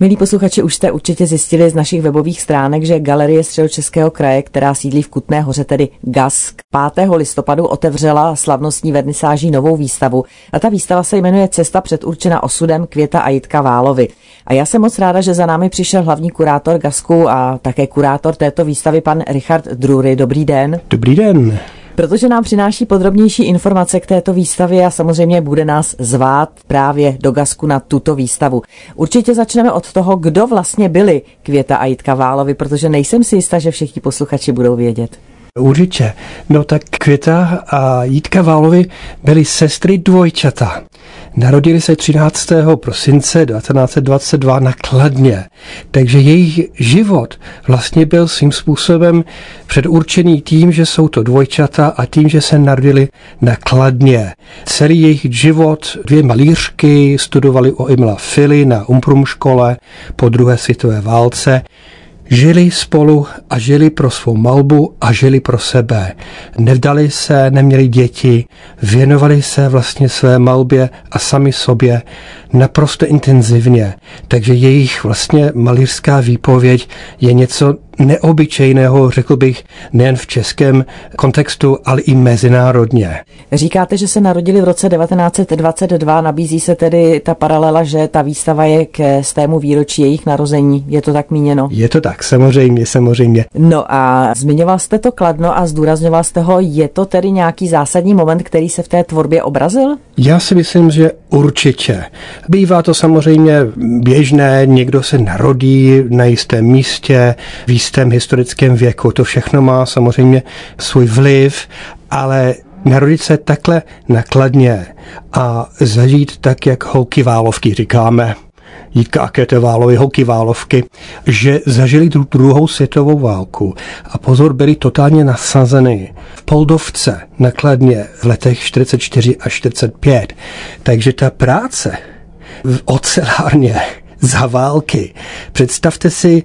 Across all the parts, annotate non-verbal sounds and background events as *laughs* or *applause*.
Milí posluchači, už jste určitě zjistili z našich webových stránek, že Galerie Středočeského kraje, která sídlí v Kutné hoře, tedy GASK, 5. listopadu otevřela slavnostní vernisáží novou výstavu. A ta výstava se jmenuje Cesta předurčena osudem Květa a Jitka Válovi. A já jsem moc ráda, že za námi přišel hlavní kurátor GASKu a také kurátor této výstavy, pan Richard Drury. Dobrý den. Dobrý den protože nám přináší podrobnější informace k této výstavě a samozřejmě bude nás zvát právě do Gasku na tuto výstavu. Určitě začneme od toho, kdo vlastně byli Květa a Jitka Válovi, protože nejsem si jistá, že všichni posluchači budou vědět. Určitě. No tak Květa a Jitka Válovi byly sestry dvojčata. Narodili se 13. prosince 1922 na Kladně, takže jejich život vlastně byl svým způsobem předurčený tím, že jsou to dvojčata a tím, že se narodili na Kladně. Celý jejich život, dvě malířky, studovali o Imla Fili na Umprum škole po druhé světové válce, Žili spolu a žili pro svou malbu a žili pro sebe. Nevdali se, neměli děti, věnovali se vlastně své malbě a sami sobě naprosto intenzivně. Takže jejich vlastně malířská výpověď je něco neobyčejného, řekl bych, nejen v českém kontextu, ale i mezinárodně. Říkáte, že se narodili v roce 1922, nabízí se tedy ta paralela, že ta výstava je k stému výročí jejich narození. Je to tak míněno? Je to tak, samozřejmě, samozřejmě. No a zmiňoval jste to kladno a zdůrazňoval jste ho, je to tedy nějaký zásadní moment, který se v té tvorbě obrazil? Já si myslím, že určitě. Bývá to samozřejmě běžné, někdo se narodí na jistém místě, v jistém historickém věku. To všechno má samozřejmě svůj vliv, ale narodit se takhle nakladně a zažít tak, jak holky válovky říkáme, Válovy, holky Válovky, že zažili tu druhou světovou válku a pozor, byli totálně nasazeny v Poldovce nakladně v letech 44 až 45. Takže ta práce v ocelárně *laughs* za války, představte si,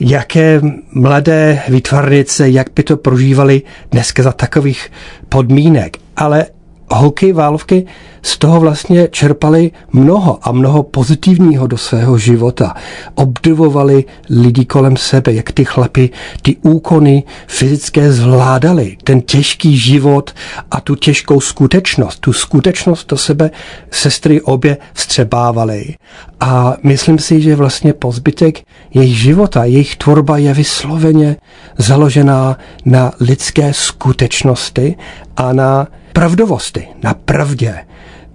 jaké mladé výtvarnice, jak by to prožívali dneska za takových podmínek. Ale holky, válovky z toho vlastně čerpali mnoho a mnoho pozitivního do svého života. Obdivovali lidi kolem sebe, jak ty chlapy ty úkony fyzické zvládali, ten těžký život a tu těžkou skutečnost. Tu skutečnost do sebe sestry obě vstřebávaly. A myslím si, že vlastně pozbytek jejich života, jejich tvorba je vysloveně založená na lidské skutečnosti a na pravdovosti, na pravdě.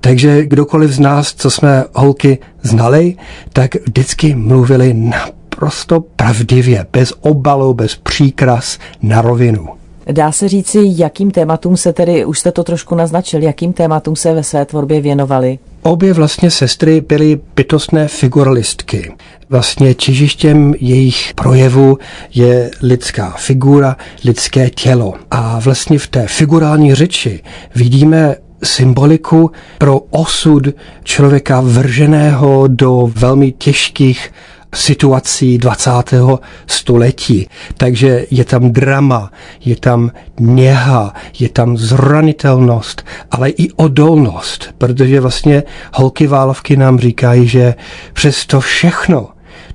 Takže kdokoliv z nás, co jsme holky znali, tak vždycky mluvili naprosto pravdivě, bez obalu, bez příkras, na rovinu. Dá se říci, jakým tématům se tedy, už jste to trošku naznačil, jakým tématům se ve své tvorbě věnovali? Obě vlastně sestry byly bytostné figuralistky. Vlastně čižištěm jejich projevu je lidská figura, lidské tělo. A vlastně v té figurální řeči vidíme symboliku pro osud člověka vrženého do velmi těžkých situací 20. století. Takže je tam drama, je tam něha, je tam zranitelnost, ale i odolnost, protože vlastně holky Válovky nám říkají, že přes to všechno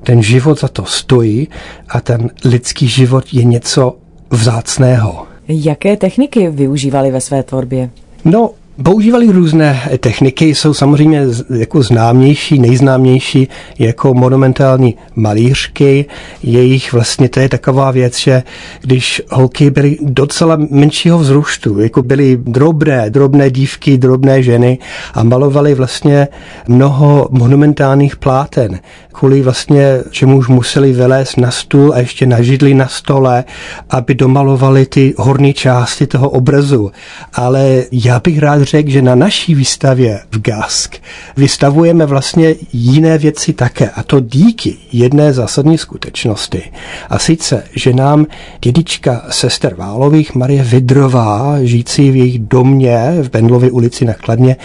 ten život za to stojí a ten lidský život je něco vzácného. Jaké techniky využívali ve své tvorbě? No, Používali různé techniky, jsou samozřejmě jako známější, nejznámější jako monumentální malířky. Jejich vlastně to je taková věc, že když holky byly docela menšího vzrůstu, jako byly drobné, drobné dívky, drobné ženy a malovali vlastně mnoho monumentálních pláten, kvůli vlastně čemu už museli vylézt na stůl a ještě na židli na stole, aby domalovali ty horní části toho obrazu. Ale já bych rád řekl, že na naší výstavě v Gask vystavujeme vlastně jiné věci také. A to díky jedné zásadní skutečnosti. A sice, že nám dědička sester Válových Marie Vidrová, žijící v jejich domě v Bendlově ulici na Kladně,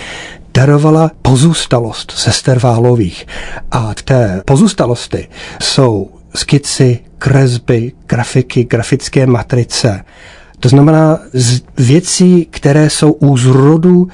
darovala pozůstalost sester Válových. A té pozůstalosti jsou skici, kresby, grafiky, grafické matrice, to znamená z věcí, které jsou u zrodu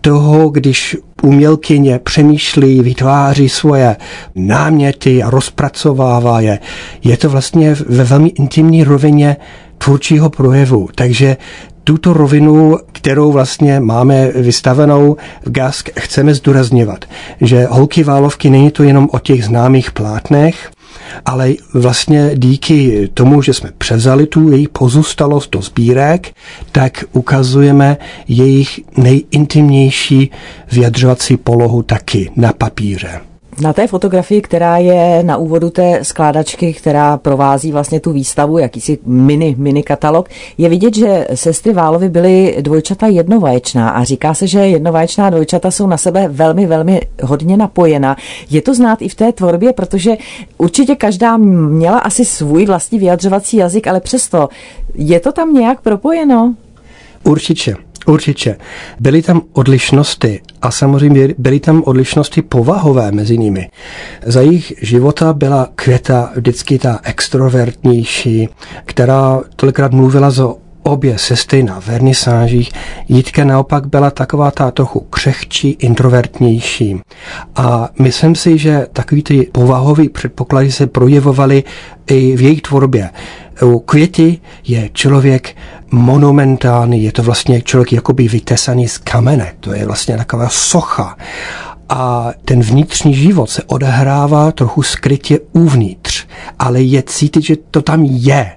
toho, když umělkyně přemýšlí, vytváří svoje náměty a rozpracovává je. Je to vlastně ve velmi intimní rovině tvůrčího projevu. Takže tuto rovinu, kterou vlastně máme vystavenou v GASK, chceme zdůrazňovat, že holky válovky není to jenom o těch známých plátnech, ale vlastně díky tomu, že jsme převzali tu jejich pozůstalost do sbírek, tak ukazujeme jejich nejintimnější vyjadřovací polohu taky na papíře. Na té fotografii, která je na úvodu té skládačky, která provází vlastně tu výstavu, jakýsi mini, mini katalog, je vidět, že sestry Válovy byly dvojčata jednovaječná a říká se, že jednovaječná dvojčata jsou na sebe velmi, velmi hodně napojena. Je to znát i v té tvorbě, protože určitě každá měla asi svůj vlastní vyjadřovací jazyk, ale přesto je to tam nějak propojeno? Určitě. Určitě. Byly tam odlišnosti a samozřejmě byly tam odlišnosti povahové mezi nimi. Za jejich života byla Květa vždycky ta extrovertnější, která tolikrát mluvila za obě sestry na vernisážích. Jitka naopak byla taková ta trochu křehčí, introvertnější. A myslím si, že takový ty povahové předpoklady se projevovaly i v jejich tvorbě. U Květy je člověk monumentální, je to vlastně člověk jakoby vytesaný z kamene, to je vlastně taková socha. A ten vnitřní život se odehrává trochu skrytě uvnitř, ale je cítit, že to tam je.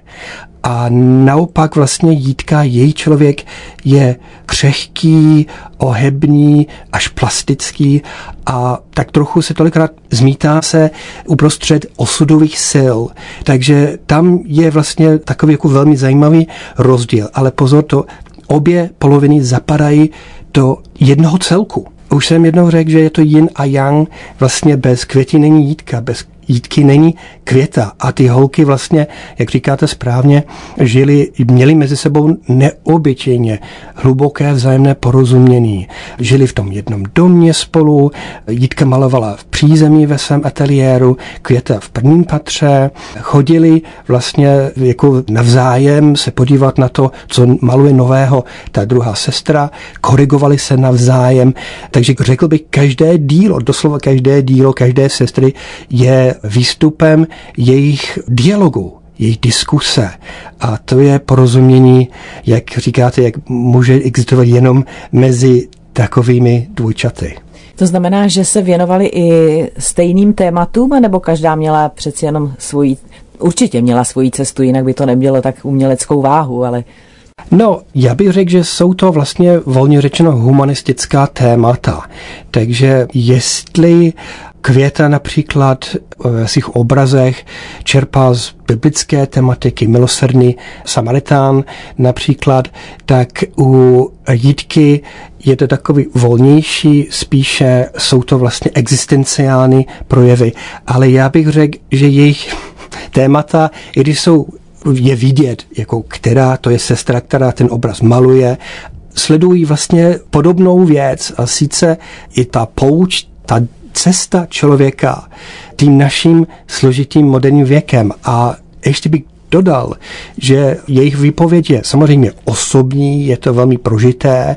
A naopak vlastně Jítka, její člověk, je křehký, ohebný, až plastický a tak trochu se tolikrát zmítá se uprostřed osudových sil. Takže tam je vlastně takový jako velmi zajímavý rozdíl. Ale pozor, to obě poloviny zapadají do jednoho celku. Už jsem jednou řekl, že je to yin a yang, vlastně bez květi není jítka, bez jítky není květa. A ty holky vlastně, jak říkáte správně, žili, měli mezi sebou neobyčejně hluboké vzájemné porozumění. Žili v tom jednom domě spolu, Jitka malovala v přízemí ve svém ateliéru, květa v prvním patře, chodili vlastně jako navzájem se podívat na to, co maluje nového ta druhá sestra, korigovali se navzájem, takže řekl bych, každé dílo, doslova každé dílo, každé sestry je výstupem jejich dialogu, jejich diskuse. A to je porozumění, jak říkáte, jak může existovat jenom mezi takovými dvojčaty. To znamená, že se věnovali i stejným tématům, nebo každá měla přeci jenom svoji, určitě měla svoji cestu, jinak by to nemělo tak uměleckou váhu, ale No, já bych řekl, že jsou to vlastně volně řečeno humanistická témata. Takže jestli Květa například eh, v svých obrazech čerpá z biblické tematiky, milosrdný Samaritán například, tak u Jitky je to takový volnější, spíše jsou to vlastně existenciální projevy, ale já bych řekl, že jejich *laughs* témata, i když jsou je vidět, jako která to je sestra, která ten obraz maluje, sledují vlastně podobnou věc. A sice i ta pouč, ta cesta člověka tím naším složitým moderním věkem. A ještě bych dodal, že jejich výpověď je samozřejmě osobní, je to velmi prožité,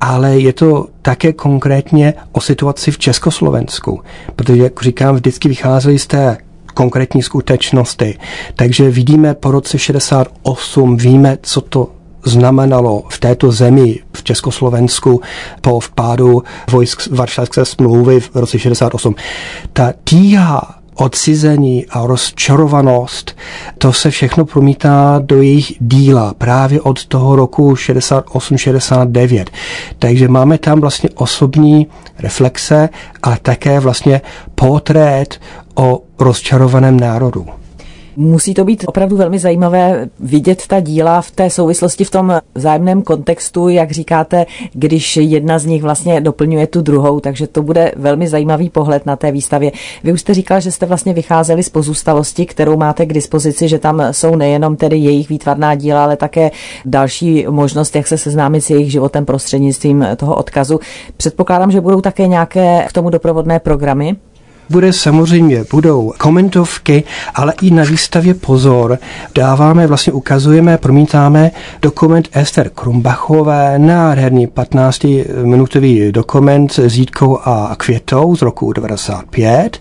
ale je to také konkrétně o situaci v Československu, protože, jak říkám, vždycky vycházeli z té konkrétní skutečnosti. Takže vidíme po roce 68, víme, co to znamenalo v této zemi, v Československu, po vpádu vojsk Varšavské smlouvy v roce 68. Ta tíha odcizení a rozčarovanost, to se všechno promítá do jejich díla právě od toho roku 68-69. Takže máme tam vlastně osobní reflexe, ale také vlastně portrét o rozčarovaném národu. Musí to být opravdu velmi zajímavé vidět ta díla v té souvislosti, v tom vzájemném kontextu, jak říkáte, když jedna z nich vlastně doplňuje tu druhou, takže to bude velmi zajímavý pohled na té výstavě. Vy už jste říkal, že jste vlastně vycházeli z pozůstalosti, kterou máte k dispozici, že tam jsou nejenom tedy jejich výtvarná díla, ale také další možnost, jak se seznámit s jejich životem prostřednictvím toho odkazu. Předpokládám, že budou také nějaké k tomu doprovodné programy. Bude samozřejmě, budou komentovky, ale i na výstavě pozor. Dáváme, vlastně ukazujeme, promítáme dokument Ester Krumbachové, nádherný 15-minutový dokument s Jítkou a Květou z roku 95.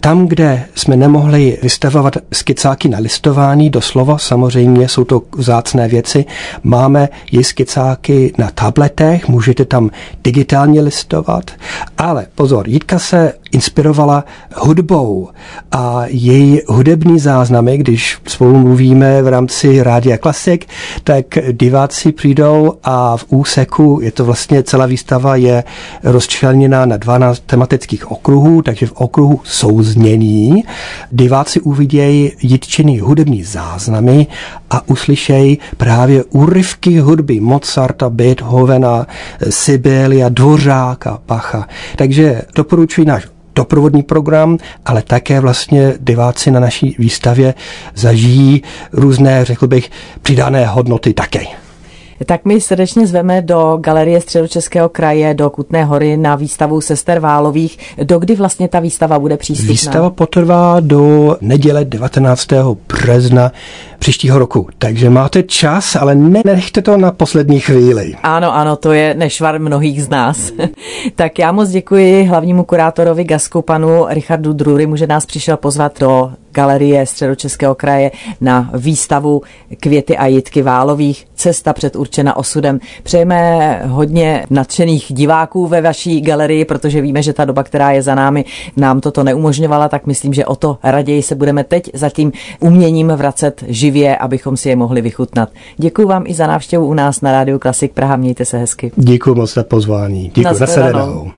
Tam, kde jsme nemohli vystavovat skicáky na listování, doslova samozřejmě jsou to vzácné věci, máme i skicáky na tabletech, můžete tam digitálně listovat, ale pozor, Jitka se inspirovala hudbou a její hudební záznamy, když spolu mluvíme v rámci Rádia Klasik, tak diváci přijdou a v úseku, je to vlastně celá výstava je rozčleněná na 12 tematických okruhů, takže v okruhu souznění diváci uvidějí jitčený hudební záznamy a uslyšejí právě úryvky hudby Mozarta, Beethovena, Sibelia, Dvořáka, Pacha. Takže doporučuji náš doprovodní program, ale také vlastně diváci na naší výstavě zažijí různé, řekl bych, přidané hodnoty také. Tak my srdečně zveme do Galerie Středočeského kraje, do Kutné hory na výstavu Sester Válových. Dokdy vlastně ta výstava bude přístupná? Výstava potrvá do neděle 19. března příštího roku. Takže máte čas, ale ne, nechte to na poslední chvíli. Ano, ano, to je nešvar mnohých z nás. *laughs* tak já moc děkuji hlavnímu kurátorovi Gasku, panu Richardu Drury, že nás přišel pozvat do Galerie Středočeského kraje na výstavu Květy a jitky Válových. Cesta předurčena osudem. Přejeme hodně nadšených diváků ve vaší galerii, protože víme, že ta doba, která je za námi, nám toto neumožňovala, tak myslím, že o to raději se budeme teď za tím uměním vracet živě, abychom si je mohli vychutnat. Děkuji vám i za návštěvu u nás na Rádiu Klasik Praha. Mějte se hezky. Děkuji moc za pozvání. Děkuji. Na